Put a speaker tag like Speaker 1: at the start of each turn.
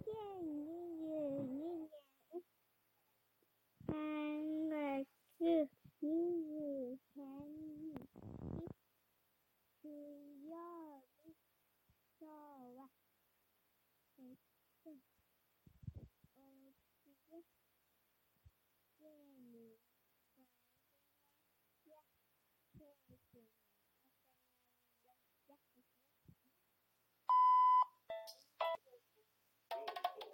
Speaker 1: 见你有一年，三个字，你有 me? Yes, I like to hear